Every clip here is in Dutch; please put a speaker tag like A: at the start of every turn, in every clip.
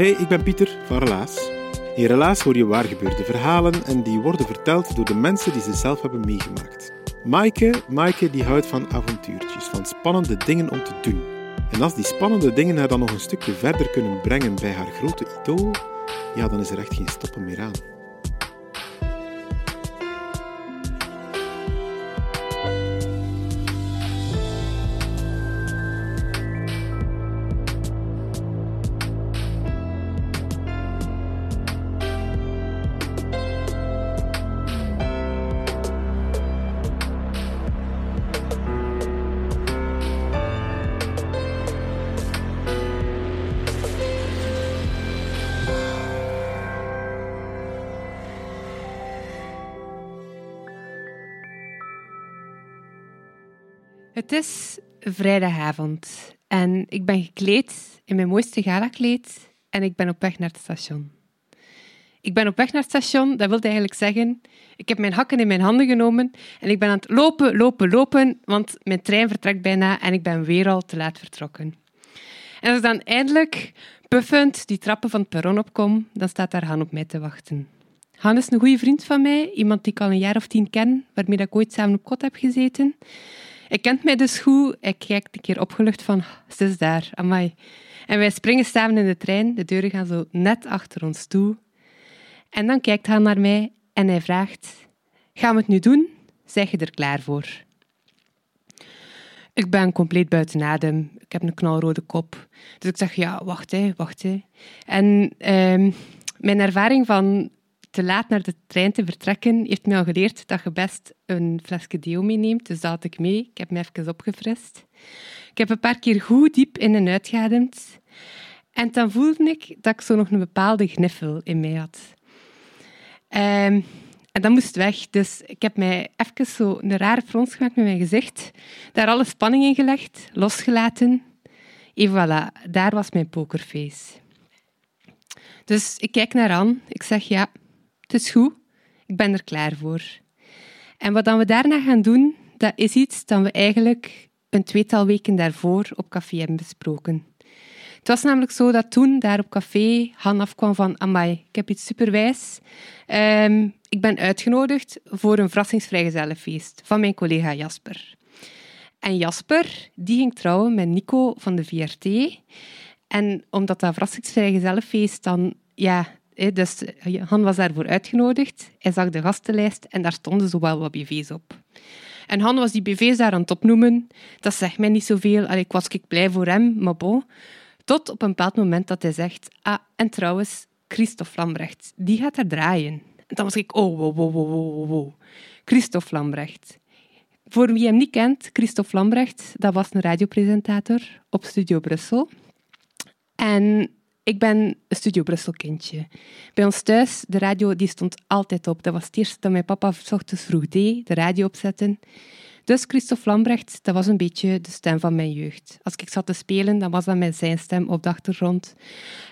A: Hey, ik ben Pieter van Relaas. In Relaas hoor je waargebeurde verhalen en die worden verteld door de mensen die ze zelf hebben meegemaakt. Maaike, Maaike die houdt van avontuurtjes, van spannende dingen om te doen. En als die spannende dingen haar dan nog een stukje verder kunnen brengen bij haar grote idool, ja, dan is er echt geen stoppen meer aan.
B: Het is vrijdagavond en ik ben gekleed in mijn mooiste galakleed en ik ben op weg naar het station. Ik ben op weg naar het station, dat wil eigenlijk zeggen, ik heb mijn hakken in mijn handen genomen en ik ben aan het lopen, lopen, lopen, want mijn trein vertrekt bijna en ik ben weer al te laat vertrokken. En als ik dan eindelijk puffend die trappen van het perron opkom, dan staat daar Han op mij te wachten. Han is een goede vriend van mij, iemand die ik al een jaar of tien ken, waarmee ik ooit samen op kot heb gezeten. Hij kent mij dus goed. Ik kijk een keer opgelucht van, ze is daar, amai. En wij springen samen in de trein. De deuren gaan zo net achter ons toe. En dan kijkt hij naar mij en hij vraagt, gaan we het nu doen? Zeg je er klaar voor? Ik ben compleet buiten adem. Ik heb een knalrode kop. Dus ik zeg, ja, wacht, hè, wacht. Hè. En ehm, mijn ervaring van te laat naar de trein te vertrekken, heeft mij al geleerd dat je best een flesje deo meeneemt. Dus dat had ik mee. Ik heb me even opgefrist. Ik heb een paar keer goed diep in en uitgeademd. En dan voelde ik dat ik zo nog een bepaalde gniffel in mij had. Um, en dat moest weg. Dus ik heb mij even zo een rare frons gemaakt met mijn gezicht. Daar alle spanning in gelegd, losgelaten. En voilà, daar was mijn pokerface. Dus ik kijk naar Anne. Ik zeg ja, het is goed, ik ben er klaar voor. En wat dan we daarna gaan doen, dat is iets dat we eigenlijk een tweetal weken daarvoor op café hebben besproken. Het was namelijk zo dat toen daar op café Han afkwam van Amai, ik heb iets superwijs. Um, ik ben uitgenodigd voor een verrassingsvrijgezellenfeest van mijn collega Jasper. En Jasper, die ging trouwen met Nico van de VRT. En omdat dat verrassingsvrijgezellenfeest dan ja, dus eh, Han was daarvoor uitgenodigd. Hij zag de gastenlijst en daar stonden zowel wat BV's op. En Han was die BV's daar aan het opnoemen. Dat zegt mij niet zoveel. Allee, ik was blij voor hem, maar bon. Tot op een bepaald moment dat hij zegt... Ah, en trouwens, Christophe Lambrecht, die gaat er draaien. En dan was ik... Oh, wow, wow, wow, wow. Christophe Lambrecht. Voor wie hem niet kent, Christophe Lambrecht, dat was een radiopresentator op Studio Brussel. En ik ben een Studio Brussel kindje. Bij ons thuis, de radio die stond altijd op. Dat was het eerste dat mijn papa s ochtends vroeg deed, de radio opzetten. Dus Christophe Lambrecht, dat was een beetje de stem van mijn jeugd. Als ik zat te spelen, dan was dat met zijn stem op de achtergrond.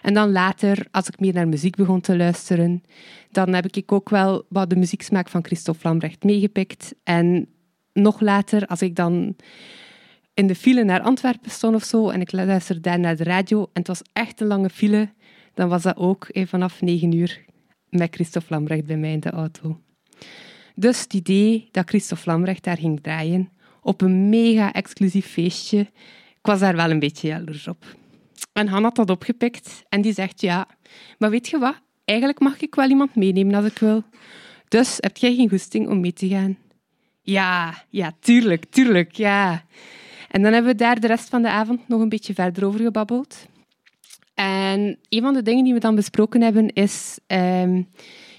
B: En dan later, als ik meer naar muziek begon te luisteren, dan heb ik ook wel wat de muzieksmaak van Christophe Lambrecht meegepikt. En nog later, als ik dan in de file naar Antwerpen stond of zo en ik luisterde naar de radio en het was echt een lange file, dan was dat ook even vanaf negen uur met Christophe Lambrecht bij mij in de auto. Dus het idee dat Christophe Lambrecht daar ging draaien op een mega exclusief feestje, ik was daar wel een beetje jaloers op. En Han had dat opgepikt en die zegt, ja, maar weet je wat? Eigenlijk mag ik wel iemand meenemen als ik wil. Dus heb jij geen goesting om mee te gaan? Ja, ja, tuurlijk, tuurlijk, ja. En dan hebben we daar de rest van de avond nog een beetje verder over gebabbeld. En een van de dingen die we dan besproken hebben is... ehm,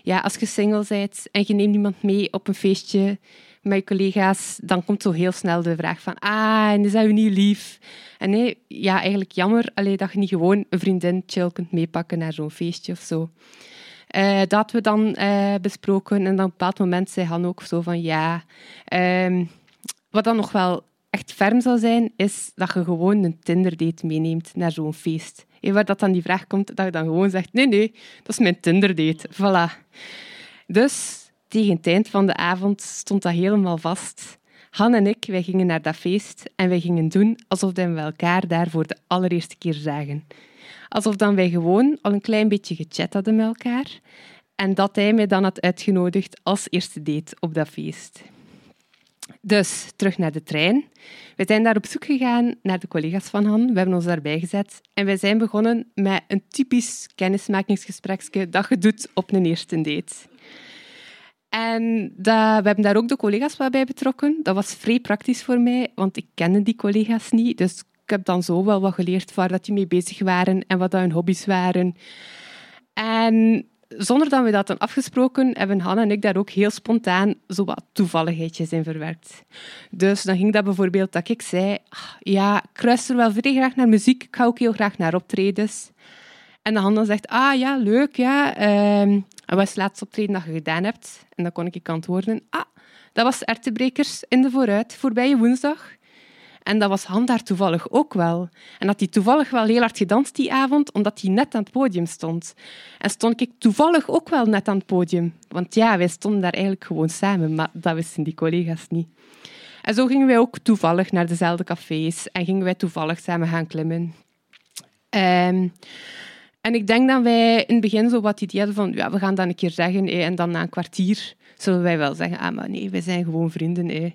B: ja, als je single bent en je neemt iemand mee op een feestje met je collega's, dan komt zo heel snel de vraag van ah, en is dat je niet lief? En nee, ja, eigenlijk jammer allee, dat je niet gewoon een vriendin chill kunt meepakken naar zo'n feestje of zo. Eh, dat we dan eh, besproken en dan op een bepaald moment zei Han ook zo van ja, ehm, wat dan nog wel echt ferm zal zijn, is dat je gewoon een Tinder-date meeneemt naar zo'n feest. En waar dat dan die vraag komt, dat je dan gewoon zegt, nee, nee, dat is mijn Tinder-date. Voilà. Dus tegen het eind van de avond stond dat helemaal vast. Han en ik, wij gingen naar dat feest en wij gingen doen alsof we elkaar daar voor de allereerste keer zagen. Alsof dan wij gewoon al een klein beetje gechat hadden met elkaar en dat hij mij dan had uitgenodigd als eerste date op dat feest. Dus terug naar de trein. We zijn daar op zoek gegaan naar de collega's van Han. We hebben ons daarbij gezet en wij zijn begonnen met een typisch kennismakingsgespreksje dat je doet op een eerste date. En we hebben daar ook de collega's wel bij betrokken. Dat was vrij praktisch voor mij, want ik kende die collega's niet. Dus ik heb dan zo wel wat geleerd waar dat die mee bezig waren en wat dat hun hobby's waren. En zonder dat we dat hadden afgesproken, hebben Han en ik daar ook heel spontaan zo toevalligheidjes in verwerkt. Dus dan ging dat bijvoorbeeld dat ik zei, "Ah, ja, ik luister wel vrij graag naar muziek, ik ga ook heel graag naar optredens. En dan zegt, ah ja, leuk, ja. ehm, wat is het laatste optreden dat je gedaan hebt? En dan kon ik antwoorden, ah, dat was Ertebrekers in de Vooruit, voorbije woensdag. En dat was Han daar toevallig ook wel. En dat hij toevallig wel heel hard gedanst die avond, omdat hij net aan het podium stond. En stond ik toevallig ook wel net aan het podium. Want ja, wij stonden daar eigenlijk gewoon samen, maar dat wisten die collega's niet. En zo gingen wij ook toevallig naar dezelfde cafés en gingen wij toevallig samen gaan klimmen. Ehm, en ik denk dat wij in het begin zo wat idee hadden van, ja, we gaan dat een keer zeggen. hè, en dan na een kwartier zullen wij wel zeggen, ah, maar nee, wij zijn gewoon vrienden. hè.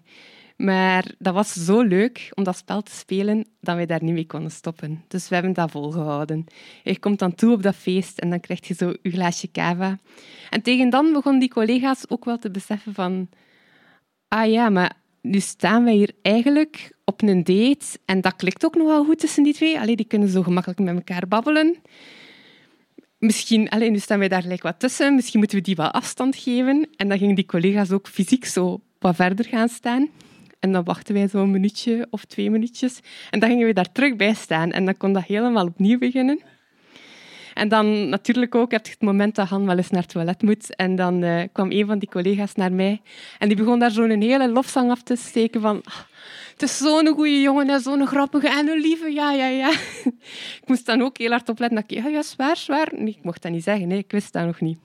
B: Maar dat was zo leuk om dat spel te spelen dat wij daar niet mee konden stoppen. Dus we hebben dat volgehouden. Je komt dan toe op dat feest en dan krijg je zo je glaasje cava. En tegen dan begonnen die collega's ook wel te beseffen van... Ah ja, maar nu staan wij hier eigenlijk op een date en dat klikt ook nog wel goed tussen die twee. Allee, die kunnen zo gemakkelijk met elkaar babbelen. Misschien, alleen nu staan wij daar gelijk wat tussen, misschien moeten we die wat afstand geven. En dan gingen die collega's ook fysiek zo wat verder gaan staan. En dan wachten wij zo'n minuutje of twee minuutjes. En dan gingen we daar terug bij staan. En dan kon dat helemaal opnieuw beginnen. En dan natuurlijk ook het moment dat Han wel eens naar het toilet moet. En dan eh, kwam een van die collega's naar mij. En die begon daar zo'n hele lofzang af te steken van... "Ah, het is zo'n goede jongen en zo'n grappige en een lieve, ja, ja, ja. ik moest dan ook heel hard opletten dat. Ja, ja, zwaar, zwaar. Nee, ik mocht dat niet zeggen, nee, ik wist dat nog niet.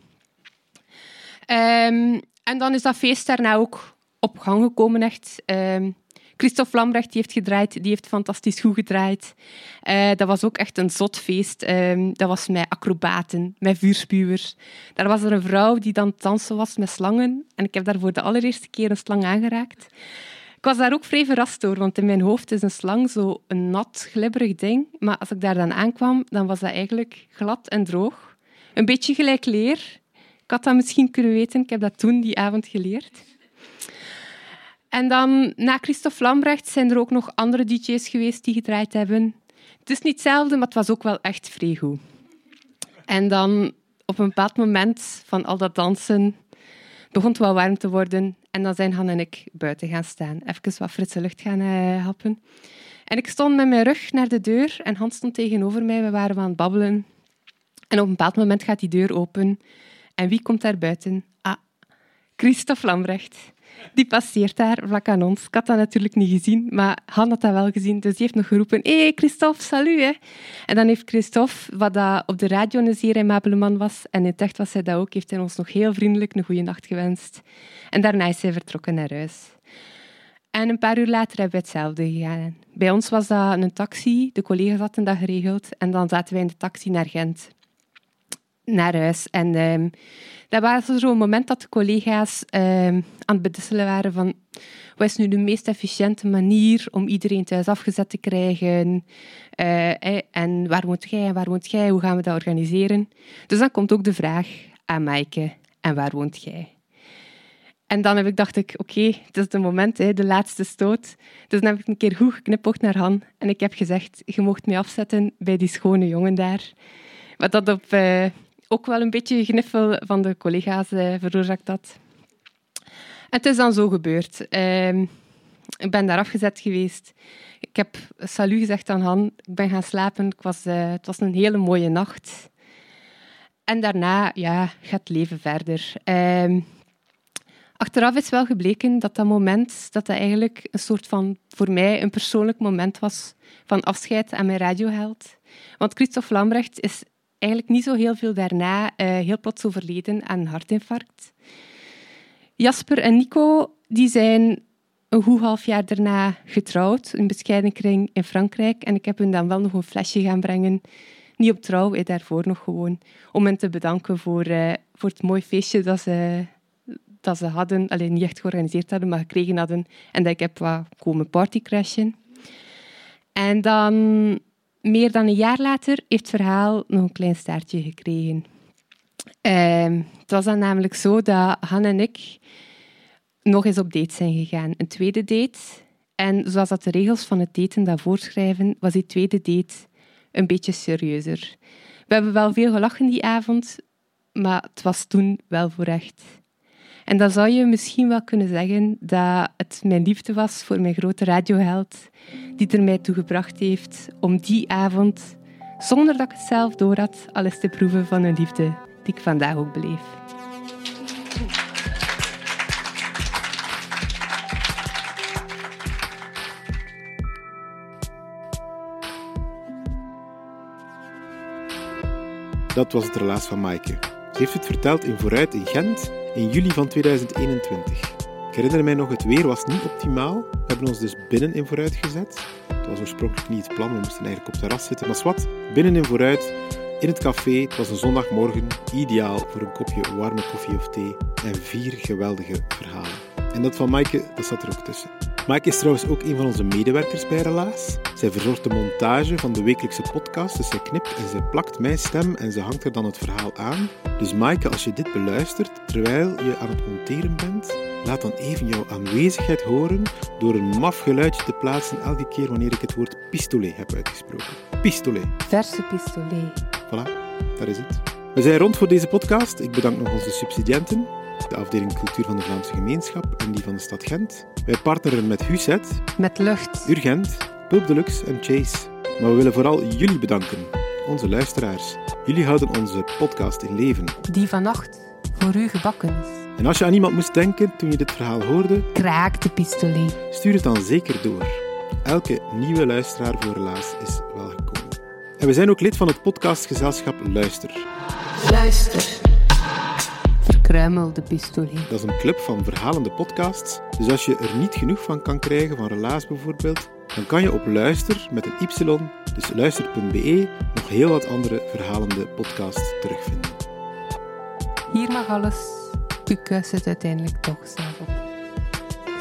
B: Ehm, en dan is dat feest daarna ook op gang gekomen, echt. Ehm, Christophe Lambrecht die heeft gedraaid, die heeft fantastisch goed gedraaid. Eh, dat was ook echt een zot feest. Ehm, dat was met acrobaten, met vuurspuwers. Daar was er een vrouw die dan dansen was met slangen. En ik heb daar voor de allereerste keer een slang aangeraakt. Ik was daar ook vrij verrast door, want in mijn hoofd is een slang zo een nat, glibberig ding. Maar als ik daar dan aankwam, dan was dat eigenlijk glad en droog. Een beetje gelijk leer. Ik had dat misschien kunnen weten, ik heb dat toen die avond geleerd. En dan, na Christophe Lambrecht, zijn er ook nog andere DJ's geweest die gedraaid hebben. Het is niet hetzelfde, maar het was ook wel echt vrij. En dan, op een bepaald moment van al dat dansen, begon het wel warm te worden. En dan zijn Han en ik buiten gaan staan. Even wat frisse lucht gaan eh, happen. En ik stond met mijn rug naar de deur en Hans stond tegenover mij. We waren aan het babbelen. En op een bepaald moment gaat die deur open. En wie komt daar buiten? Christophe Lambrecht. Die passeert daar vlak aan ons. Ik had dat natuurlijk niet gezien, maar Han had dat wel gezien. Dus die heeft nog geroepen, hé hey, Christophe, salut. Hè. En dan heeft Christophe, wat op de radio een zeer aimabele man was, en in het echt was hij dat ook, heeft hij ons nog heel vriendelijk een goede nacht gewenst. En daarna is hij vertrokken naar huis. En een paar uur later hebben we hetzelfde gedaan. Bij ons was dat een taxi, de collega's hadden dat geregeld, en dan zaten wij in de taxi naar Gent naar huis. En ehm, dat was zo'n moment dat de collega's ehm, aan het bedisselen waren van wat is nu de meest efficiënte manier om iedereen thuis afgezet te krijgen? Eh, eh, en waar woont jij en waar woont jij? Hoe gaan we dat organiseren? Dus dan komt ook de vraag aan Maaike, en waar woont jij? En dan heb ik, dacht ik, oké, het is het moment, hè, de laatste stoot. Dus dan heb ik een keer goed geknipoogd naar Han. En ik heb gezegd, je mocht mij afzetten bij die schone jongen daar. Wat dat op uh, ook wel een beetje gniffel van de collega's uh, veroorzaakt. En het is dan zo gebeurd. Uh, ik ben daar afgezet geweest. Ik heb salut gezegd aan Han. Ik ben gaan slapen. Was, uh, het was een hele mooie nacht. En daarna ja, gaat het leven verder. Ehm, achteraf is wel gebleken dat dat moment dat dat eigenlijk een soort van, voor mij, een persoonlijk moment was van afscheid aan mijn radioheld. Want Christophe Lambrecht is eigenlijk niet zo heel veel daarna uh, heel plots overleden aan een hartinfarct. Jasper en Nico die zijn een goed half jaar daarna getrouwd, een bescheiden kring in Frankrijk. En ik heb hun dan wel nog een flesje gaan brengen. Niet op trouw, daarvoor nog gewoon. Om hen te bedanken voor, uh, voor het mooie feestje dat ze, dat ze hadden. Alleen niet echt georganiseerd hadden, maar gekregen hadden. En dat ik heb wat komen partycrashen. En dan, meer dan een jaar later, heeft het verhaal nog een klein staartje gekregen. Uh, het was dan namelijk zo dat Han en ik nog eens op date zijn gegaan. Een tweede date. En zoals dat de regels van het daten dat voorschrijven, was die tweede date een beetje serieuzer. We hebben wel veel gelachen die avond, maar het was toen wel voor echt. En dan zou je misschien wel kunnen zeggen dat het mijn liefde was voor mijn grote radioheld, die er mij toe gebracht heeft om die avond, zonder dat ik het zelf door had, alles te proeven van een liefde die ik vandaag ook beleef.
A: Dat was het relaas van Maaike. Ze heeft het verteld in Vooruit in Gent in juli van 2021. Ik herinner mij nog, het weer was niet optimaal. We hebben ons dus binnen in Vooruit gezet. Het was oorspronkelijk niet het plan, we moesten eigenlijk op terras zitten. Maar wat, binnen in Vooruit, in het café. Het was een zondagmorgen, ideaal voor een kopje warme koffie of thee en vier geweldige verhalen. En dat van Maaike, dat zat er ook tussen. Maaike is trouwens ook een van onze medewerkers bij Relaas. Zij verzorgt de montage van de wekelijkse podcast, dus zij knipt en zij plakt mijn stem en ze hangt er dan het verhaal aan. Dus Maaike, als je dit beluistert terwijl je aan het monteren bent, laat dan even jouw aanwezigheid horen door een maf geluidje te plaatsen elke keer wanneer ik het woord pistolet heb uitgesproken. Pistolet.
B: Verse pistolet.
A: Voilà, daar is het. We zijn rond voor deze podcast. Ik bedank nog onze subsidiënten de afdeling Cultuur van de Vlaamse Gemeenschap en die van de stad Gent. Wij partneren met Huset,
B: met Lucht,
A: Urgent, Pulp Deluxe en Chase. Maar we willen vooral jullie bedanken, onze luisteraars. Jullie houden onze podcast in leven.
B: Die vannacht voor u gebakken is.
A: En als je aan iemand moest denken toen je dit verhaal hoorde,
B: kraak de pistolet.
A: Stuur het dan zeker door. Elke nieuwe luisteraar voor Relaas is welkom. En we zijn ook lid van het podcastgezelschap Luister.
B: Luister de pistolet.
A: Dat is een club van verhalende podcasts. Dus als je er niet genoeg van kan krijgen, van Relaas bijvoorbeeld, dan kan je op Luister met een y, dus luister.be, nog heel wat andere verhalende podcasts terugvinden.
B: Hier mag alles. U kust het uiteindelijk toch zelf op.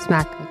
B: Smakelijk.